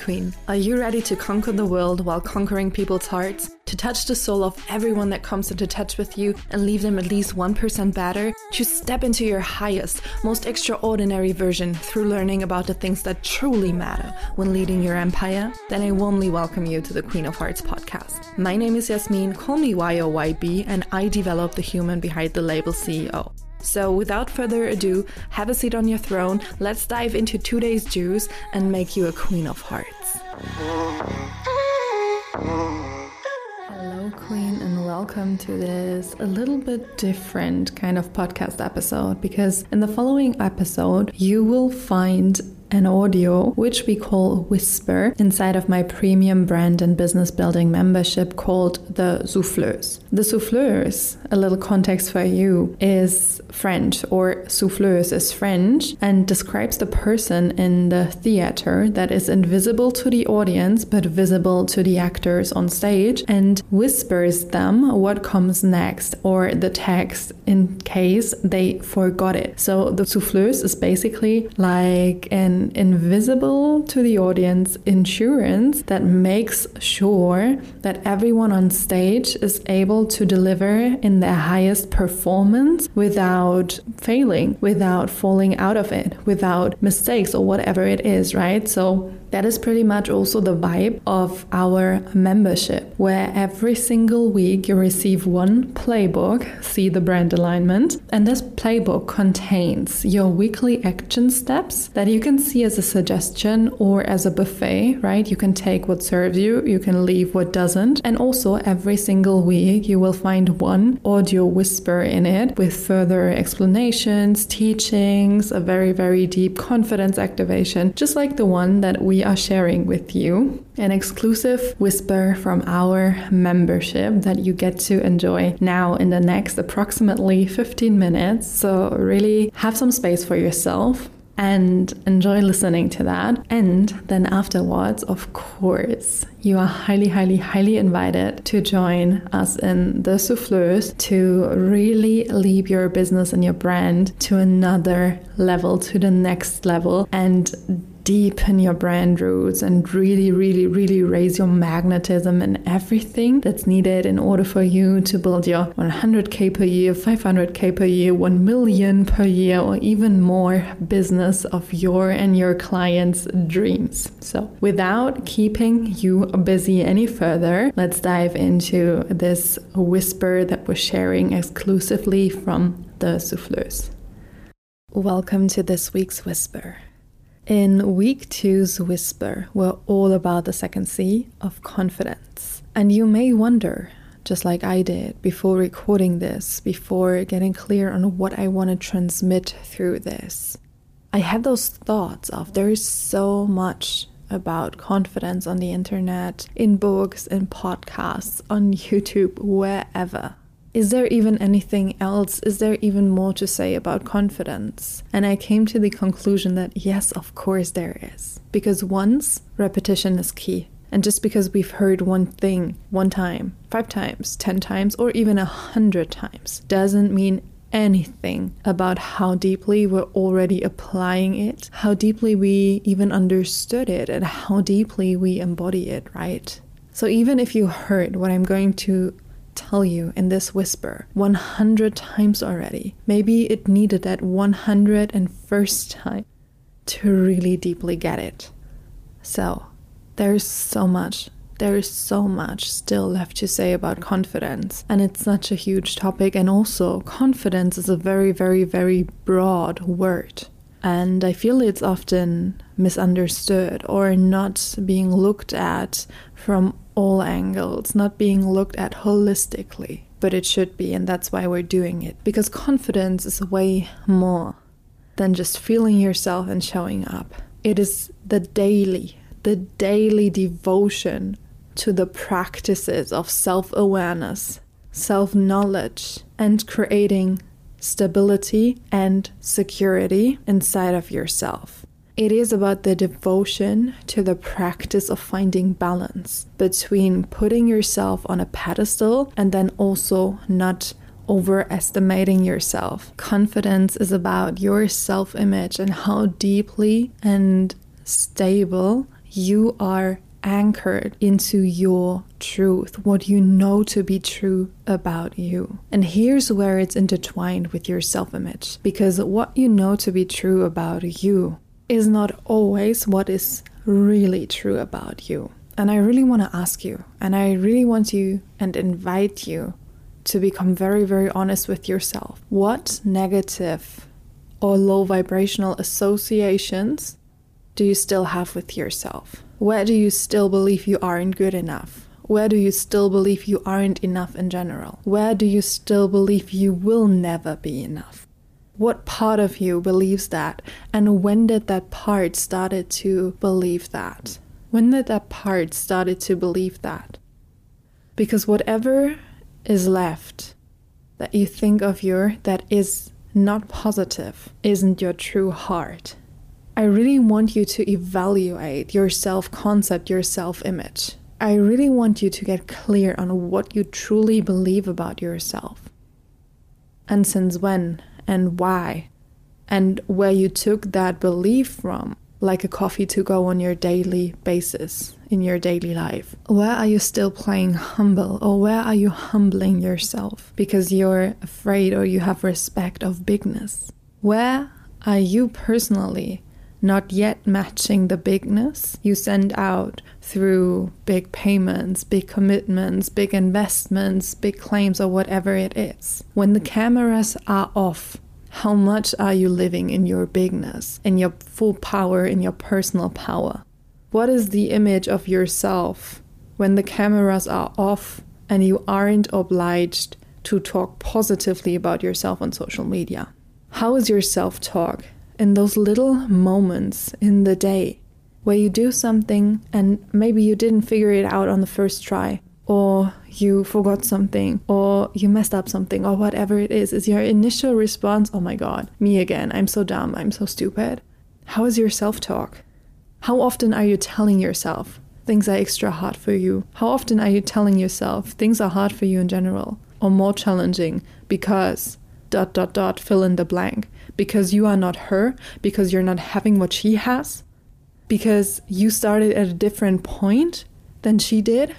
Queen. Are you ready to conquer the world while conquering people's hearts? To touch the soul of everyone that comes into touch with you and leave them at least 1% better? To step into your highest, most extraordinary version through learning about the things that truly matter when leading your empire? Then I warmly welcome you to the Queen of Hearts podcast. My name is Yasmin, call me YOYB, and I develop the human behind the label CEO. So, without further ado, have a seat on your throne. Let's dive into today's juice and make you a queen of hearts. Hello, Queen, and welcome to this a little bit different kind of podcast episode because in the following episode, you will find an audio, which we call Whisper, inside of my premium brand and business building membership called the Souffleuse. The Souffleuse, a little context for you, is French, or souffleuse is French, and describes the person in the theater that is invisible to the audience but visible to the actors on stage and whispers them what comes next or the text in case they forgot it. So the souffleuse is basically like an invisible to the audience insurance that makes sure that everyone on stage is able to deliver in their highest performance without failing, without falling out of it, without mistakes or whatever it is, right? So that is pretty much also the vibe of our membership, where every single week you receive one playbook, see the brand alignment, and this playbook contains your weekly action steps that you can see as a suggestion or as a buffet, right? You can take what serves you, you can leave what doesn't, and also every single week you will find one audio whisper in it with further explanations, teachings, a very, very deep confidence activation, just like the one that we are sharing with you an exclusive whisper from our membership that you get to enjoy now in the next approximately 15 minutes. So, really have some space for yourself and enjoy listening to that. And then afterwards, of course, you are highly, highly, highly invited to join us in the Souffleuse to really lead your business and your brand to another level, to the next level, and deepen your brand roots and really, really, really raise your magnetism and everything that's needed in order for you to build your 100k per year, 500k per year, 1 million per year, or even more business of your and your clients' dreams. So, without keeping you busy any further, let's dive into this whisper that we're sharing exclusively from the souffleuse. Welcome to this week's whisper. In week two's whisper, we're all about the second C of confidence. And you may wonder, just like I did before recording this, before getting clear on what I want to transmit through this. I had those thoughts of there is so much about confidence on the internet, in books, in podcasts, on YouTube, wherever. Is there even anything else? Is there even more to say about confidence? And I came to the conclusion that yes, of course there is. Because once, repetition is key. And just because we've heard one thing one time, five times, ten times, or even a hundred times, doesn't mean anything about how deeply we're already applying it, how deeply we even understood it, and how deeply we embody it, right? So even if you heard what I'm going to tell you in this whisper 100 times already. Maybe it needed that 101st time to really deeply get it. So, there's so much there is so much still left to say about confidence, and it's such a huge topic. And also, confidence is a very, very, very broad word. And I feel it's often misunderstood or not being looked at from all angles, not being looked at holistically. But it should be, and that's why we're doing it. Because confidence is way more than just feeling yourself and showing up. It is the daily, the daily devotion to the practices of self awareness, self knowledge, and creating stability and security inside of yourself. It is about the devotion to the practice of finding balance between putting yourself on a pedestal and then also not overestimating yourself. Confidence is about your self image and how deeply and stable you are anchored into your truth, what you know to be true about you. And here's where it's intertwined with your self image, because what you know to be true about you is not always what is really true about you. And I really want to ask you, and I really want you and invite you to become very, very honest with yourself. What negative or low vibrational associations do you still have with yourself? Where do you still believe you aren't good enough? Where do you still believe you aren't enough in general? Where do you still believe you will never be enough? What part of you believes that? And when did that part started to believe that? When did that part started to believe that? Because whatever is left that you think of your that is not positive isn't your true heart. I really want you to evaluate your self concept, your self image. I really want you to get clear on what you truly believe about yourself. And since when and why, and where you took that belief from, like a coffee to go on your daily basis in your daily life. Where are you still playing humble, or where are you humbling yourself because you're afraid or you have respect of bigness? Where are you personally not yet matching the bigness you send out through big payments, big commitments, big investments, big claims, or whatever it is. When the cameras are off, how much are you living in your bigness, in your full power, in your personal power? What is the image of yourself when the cameras are off and you aren't obliged to talk positively about yourself on social media? How is your self talk? In those little moments in the day where you do something and maybe you didn't figure it out on the first try, or you forgot something, or you messed up something, or whatever it is, is your initial response, oh my god, me again, I'm so dumb, I'm so stupid. How is your self talk? How often are you telling yourself things are extra hard for you? How often are you telling yourself things are hard for you in general, or more challenging because dot dot dot fill in the blank? Because you are not her, because you're not having what she has, because you started at a different point than she did?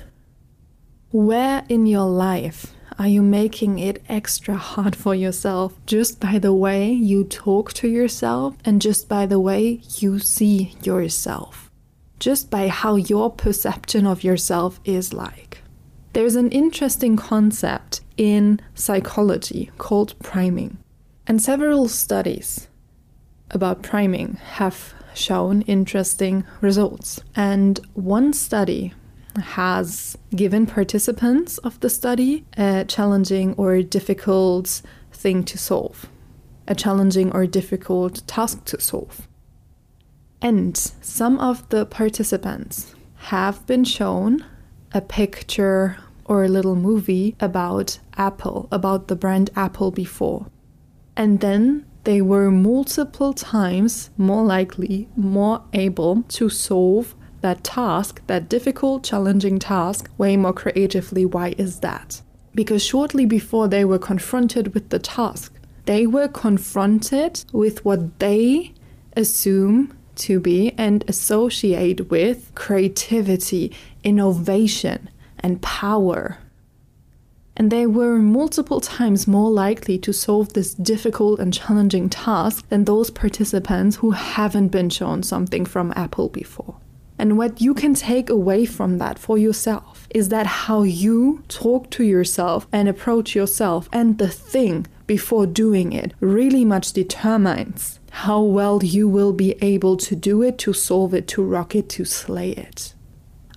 Where in your life are you making it extra hard for yourself just by the way you talk to yourself and just by the way you see yourself? Just by how your perception of yourself is like. There's an interesting concept in psychology called priming. And several studies about priming have shown interesting results. And one study has given participants of the study a challenging or difficult thing to solve, a challenging or difficult task to solve. And some of the participants have been shown a picture or a little movie about Apple, about the brand Apple before. And then they were multiple times more likely, more able to solve that task, that difficult, challenging task, way more creatively. Why is that? Because shortly before they were confronted with the task, they were confronted with what they assume to be and associate with creativity, innovation, and power and they were multiple times more likely to solve this difficult and challenging task than those participants who haven't been shown something from Apple before. And what you can take away from that for yourself is that how you talk to yourself and approach yourself and the thing before doing it really much determines how well you will be able to do it, to solve it, to rock it, to slay it.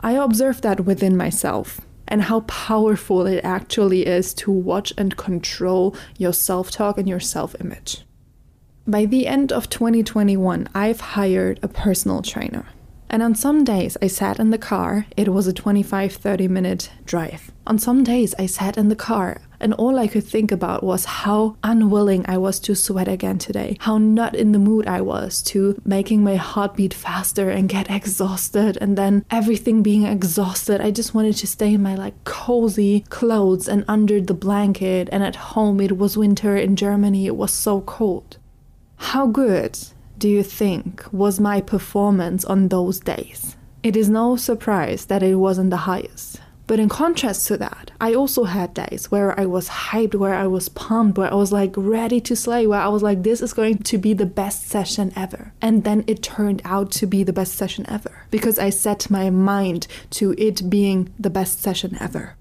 I observe that within myself and how powerful it actually is to watch and control your self talk and your self image. By the end of 2021, I've hired a personal trainer. And on some days I sat in the car, it was a 25 30 minute drive. On some days I sat in the car and all I could think about was how unwilling I was to sweat again today, how not in the mood I was to making my heart beat faster and get exhausted, and then everything being exhausted. I just wanted to stay in my like cozy clothes and under the blanket, and at home it was winter in Germany, it was so cold. How good do you think was my performance on those days? It is no surprise that it wasn't the highest. But in contrast to that, I also had days where I was hyped, where I was pumped, where I was like ready to slay, where I was like, this is going to be the best session ever. And then it turned out to be the best session ever because I set my mind to it being the best session ever.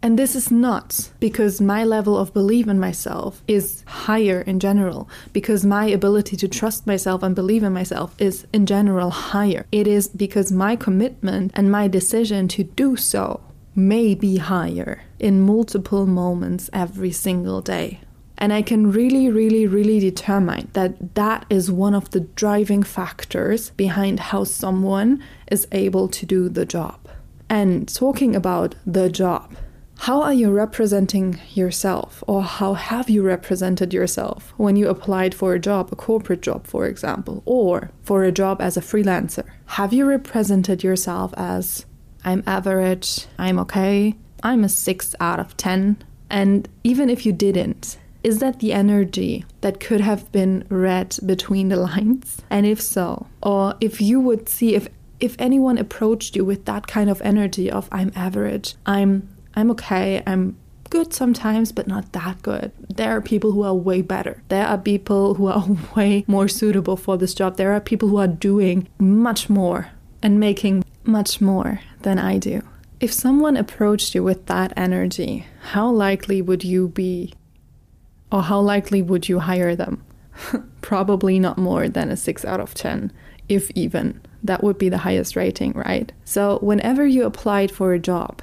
And this is not because my level of belief in myself is higher in general, because my ability to trust myself and believe in myself is in general higher. It is because my commitment and my decision to do so may be higher in multiple moments every single day. And I can really, really, really determine that that is one of the driving factors behind how someone is able to do the job. And talking about the job, how are you representing yourself, or how have you represented yourself when you applied for a job, a corporate job, for example, or for a job as a freelancer? Have you represented yourself as I'm average, I'm okay, I'm a 6 out of 10? And even if you didn't, is that the energy that could have been read between the lines? And if so, or if you would see if if anyone approached you with that kind of energy of I'm average, I'm I'm okay. I'm good sometimes, but not that good. There are people who are way better. There are people who are way more suitable for this job. There are people who are doing much more and making much more than I do. If someone approached you with that energy, how likely would you be, or how likely would you hire them? Probably not more than a 6 out of 10, if even. That would be the highest rating, right? So, whenever you applied for a job,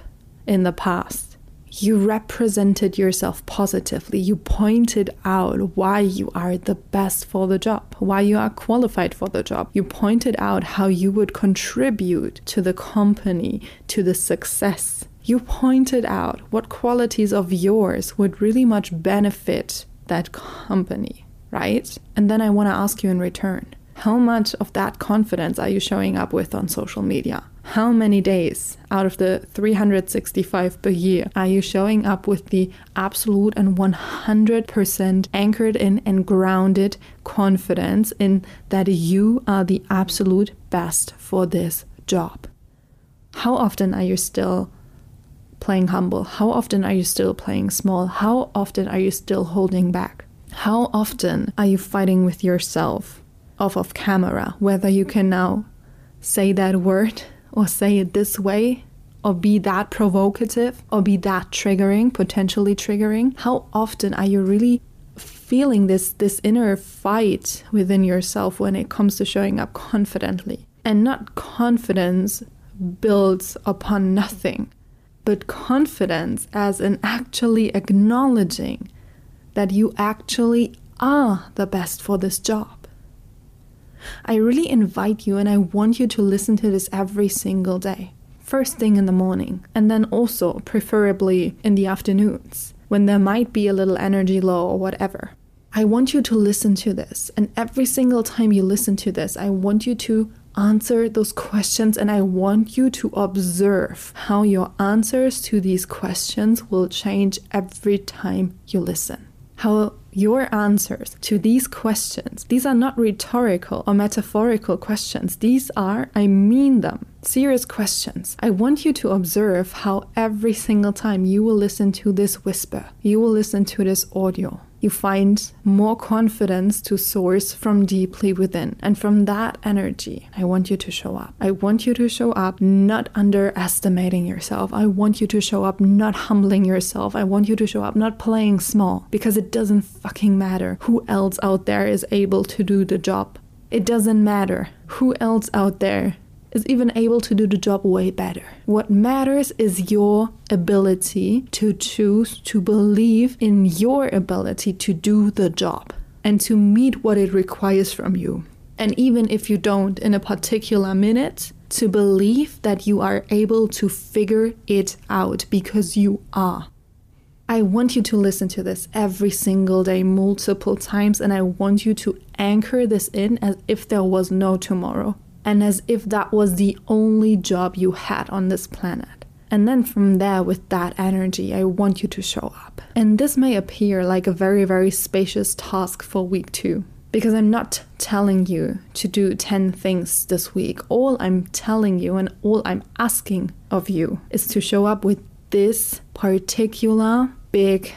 in the past. You represented yourself positively. You pointed out why you are the best for the job, why you are qualified for the job. You pointed out how you would contribute to the company, to the success. You pointed out what qualities of yours would really much benefit that company, right? And then I want to ask you in return how much of that confidence are you showing up with on social media? How many days out of the 365 per year are you showing up with the absolute and 100% anchored in and grounded confidence in that you are the absolute best for this job? How often are you still playing humble? How often are you still playing small? How often are you still holding back? How often are you fighting with yourself off of camera, whether you can now say that word or say it this way or be that provocative or be that triggering, potentially triggering? How often are you really feeling this this inner fight within yourself when it comes to showing up confidently? And not confidence builds upon nothing, but confidence as in actually acknowledging that you actually are the best for this job I really invite you and I want you to listen to this every single day. First thing in the morning, and then also preferably in the afternoons when there might be a little energy low or whatever. I want you to listen to this, and every single time you listen to this, I want you to answer those questions and I want you to observe how your answers to these questions will change every time you listen. How your answers to these questions, these are not rhetorical or metaphorical questions. These are, I mean them, serious questions. I want you to observe how every single time you will listen to this whisper, you will listen to this audio, you find more confidence to source from deeply within. And from that energy, I want you to show up. I want you to show up not underestimating yourself. I want you to show up not humbling yourself. I want you to show up not playing small because it doesn't fucking matter who else out there is able to do the job. It doesn't matter who else out there is even able to do the job way better. What matters is your ability to choose to believe in your ability to do the job and to meet what it requires from you. And even if you don't in a particular minute, to believe that you are able to figure it out because you are. I want you to listen to this every single day, multiple times, and I want you to anchor this in as if there was no tomorrow and as if that was the only job you had on this planet. And then from there, with that energy, I want you to show up. And this may appear like a very, very spacious task for week two, Because I'm not telling you to do 10 things this week. All I'm telling you and all I'm asking of you is to show up with this particular big,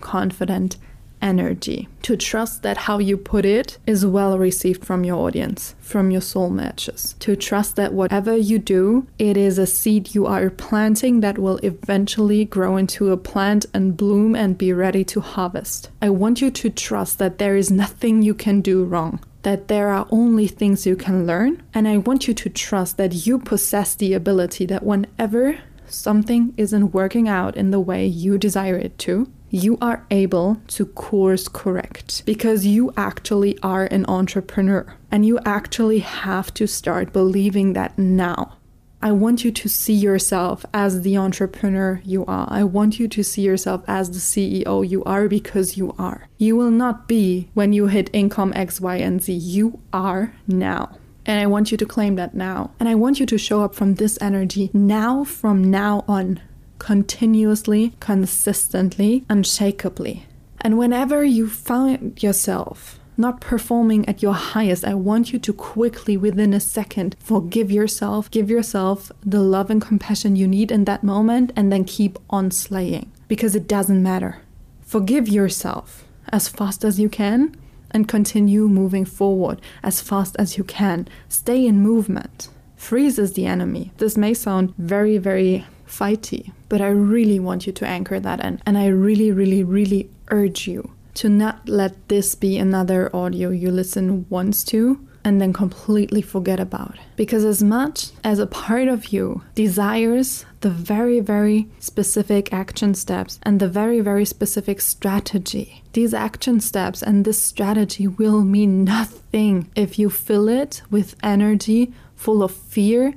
confident energy. To trust that how you put it is well received from your audience, from your soul matches. To trust that whatever you do, it is a seed you are planting that will eventually grow into a plant and bloom and be ready to harvest. I want you to trust that there is nothing you can do wrong that there are only things you can learn. And I want you to trust that you possess the ability that whenever something isn't working out in the way you desire it to, you are able to course correct because you actually are an entrepreneur and you actually have to start believing that now. I want you to see yourself as the entrepreneur you are. I want you to see yourself as the CEO you are because you are. You will not be when you hit income X, Y, and Z. You are now. And I want you to claim that now. And I want you to show up from this energy now, from now on continuously, consistently, unshakably. And whenever you find yourself not performing at your highest, I want you to quickly, within a second, forgive yourself, give yourself the love and compassion you need in that moment, and then keep on slaying because it doesn't matter. Forgive yourself as fast as you can and continue moving forward as fast as you can. Stay in movement. Freeze is the enemy. This may sound very, very fighty. But I really want you to anchor that in. And I really, really, really urge you to not let this be another audio you listen once to and then completely forget about. Because as much as a part of you desires the very, very specific action steps and the very, very specific strategy, these action steps and this strategy will mean nothing if you fill it with energy full of fear,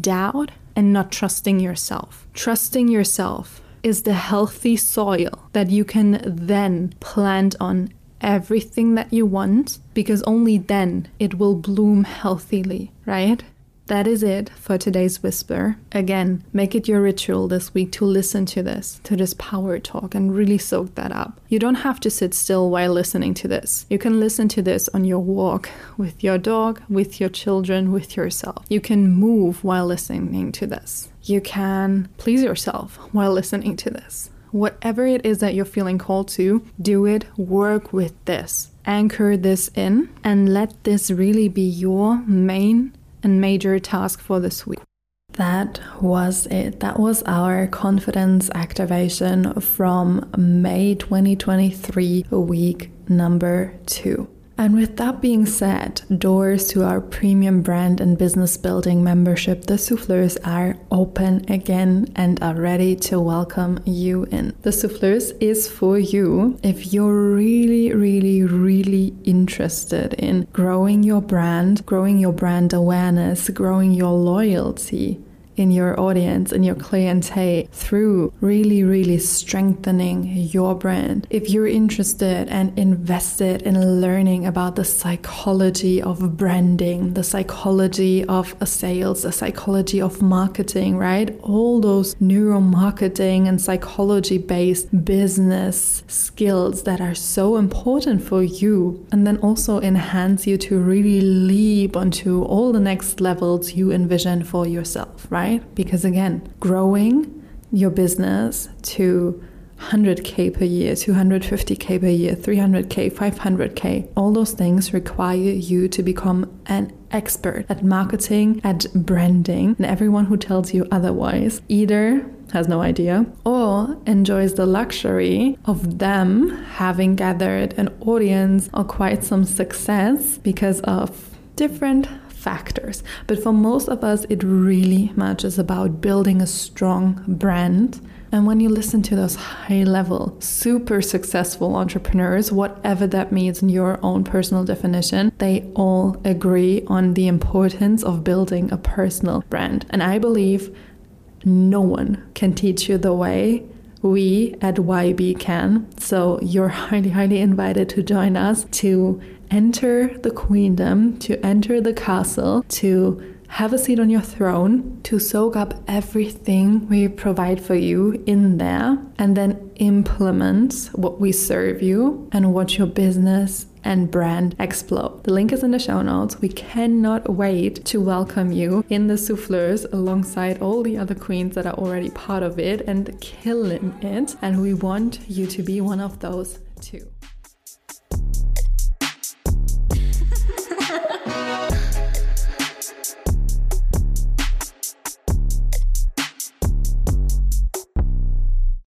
doubt, and not trusting yourself. Trusting yourself is the healthy soil that you can then plant on everything that you want because only then it will bloom healthily, right? That is it for today's whisper. Again, make it your ritual this week to listen to this, to this power talk, and really soak that up. You don't have to sit still while listening to this. You can listen to this on your walk, with your dog, with your children, with yourself. You can move while listening to this. You can please yourself while listening to this. Whatever it is that you're feeling called to, do it, work with this. Anchor this in and let this really be your main and major task for this week. That was it. That was our confidence activation from May 2023, week number two. And with that being said, doors to our premium brand and business building membership, the Souffleuse, are open again and are ready to welcome you in. The Souffleuse is for you if you're really, really, really interested in growing your brand, growing your brand awareness, growing your loyalty in your audience and your clientele through really, really strengthening your brand. If you're interested and invested in learning about the psychology of branding, the psychology of sales, the psychology of marketing, right? All those neuromarketing and psychology based business skills that are so important for you and then also enhance you to really leap onto all the next levels you envision for yourself, right? Right? Because again, growing your business to 100k per year, 250k per year, 300k, 500k, all those things require you to become an expert at marketing, at branding, and everyone who tells you otherwise either has no idea or enjoys the luxury of them having gathered an audience or quite some success because of different factors. But for most of us, it really is about building a strong brand. And when you listen to those high level, super successful entrepreneurs, whatever that means in your own personal definition, they all agree on the importance of building a personal brand. And I believe no one can teach you the way we at YB can. So you're highly, highly invited to join us to enter the queendom, to enter the castle, to have a seat on your throne, to soak up everything we provide for you in there, and then implement what we serve you and watch your business and brand explode. The link is in the show notes. We cannot wait to welcome you in the souffleuse alongside all the other queens that are already part of it and killing it. And we want you to be one of those too.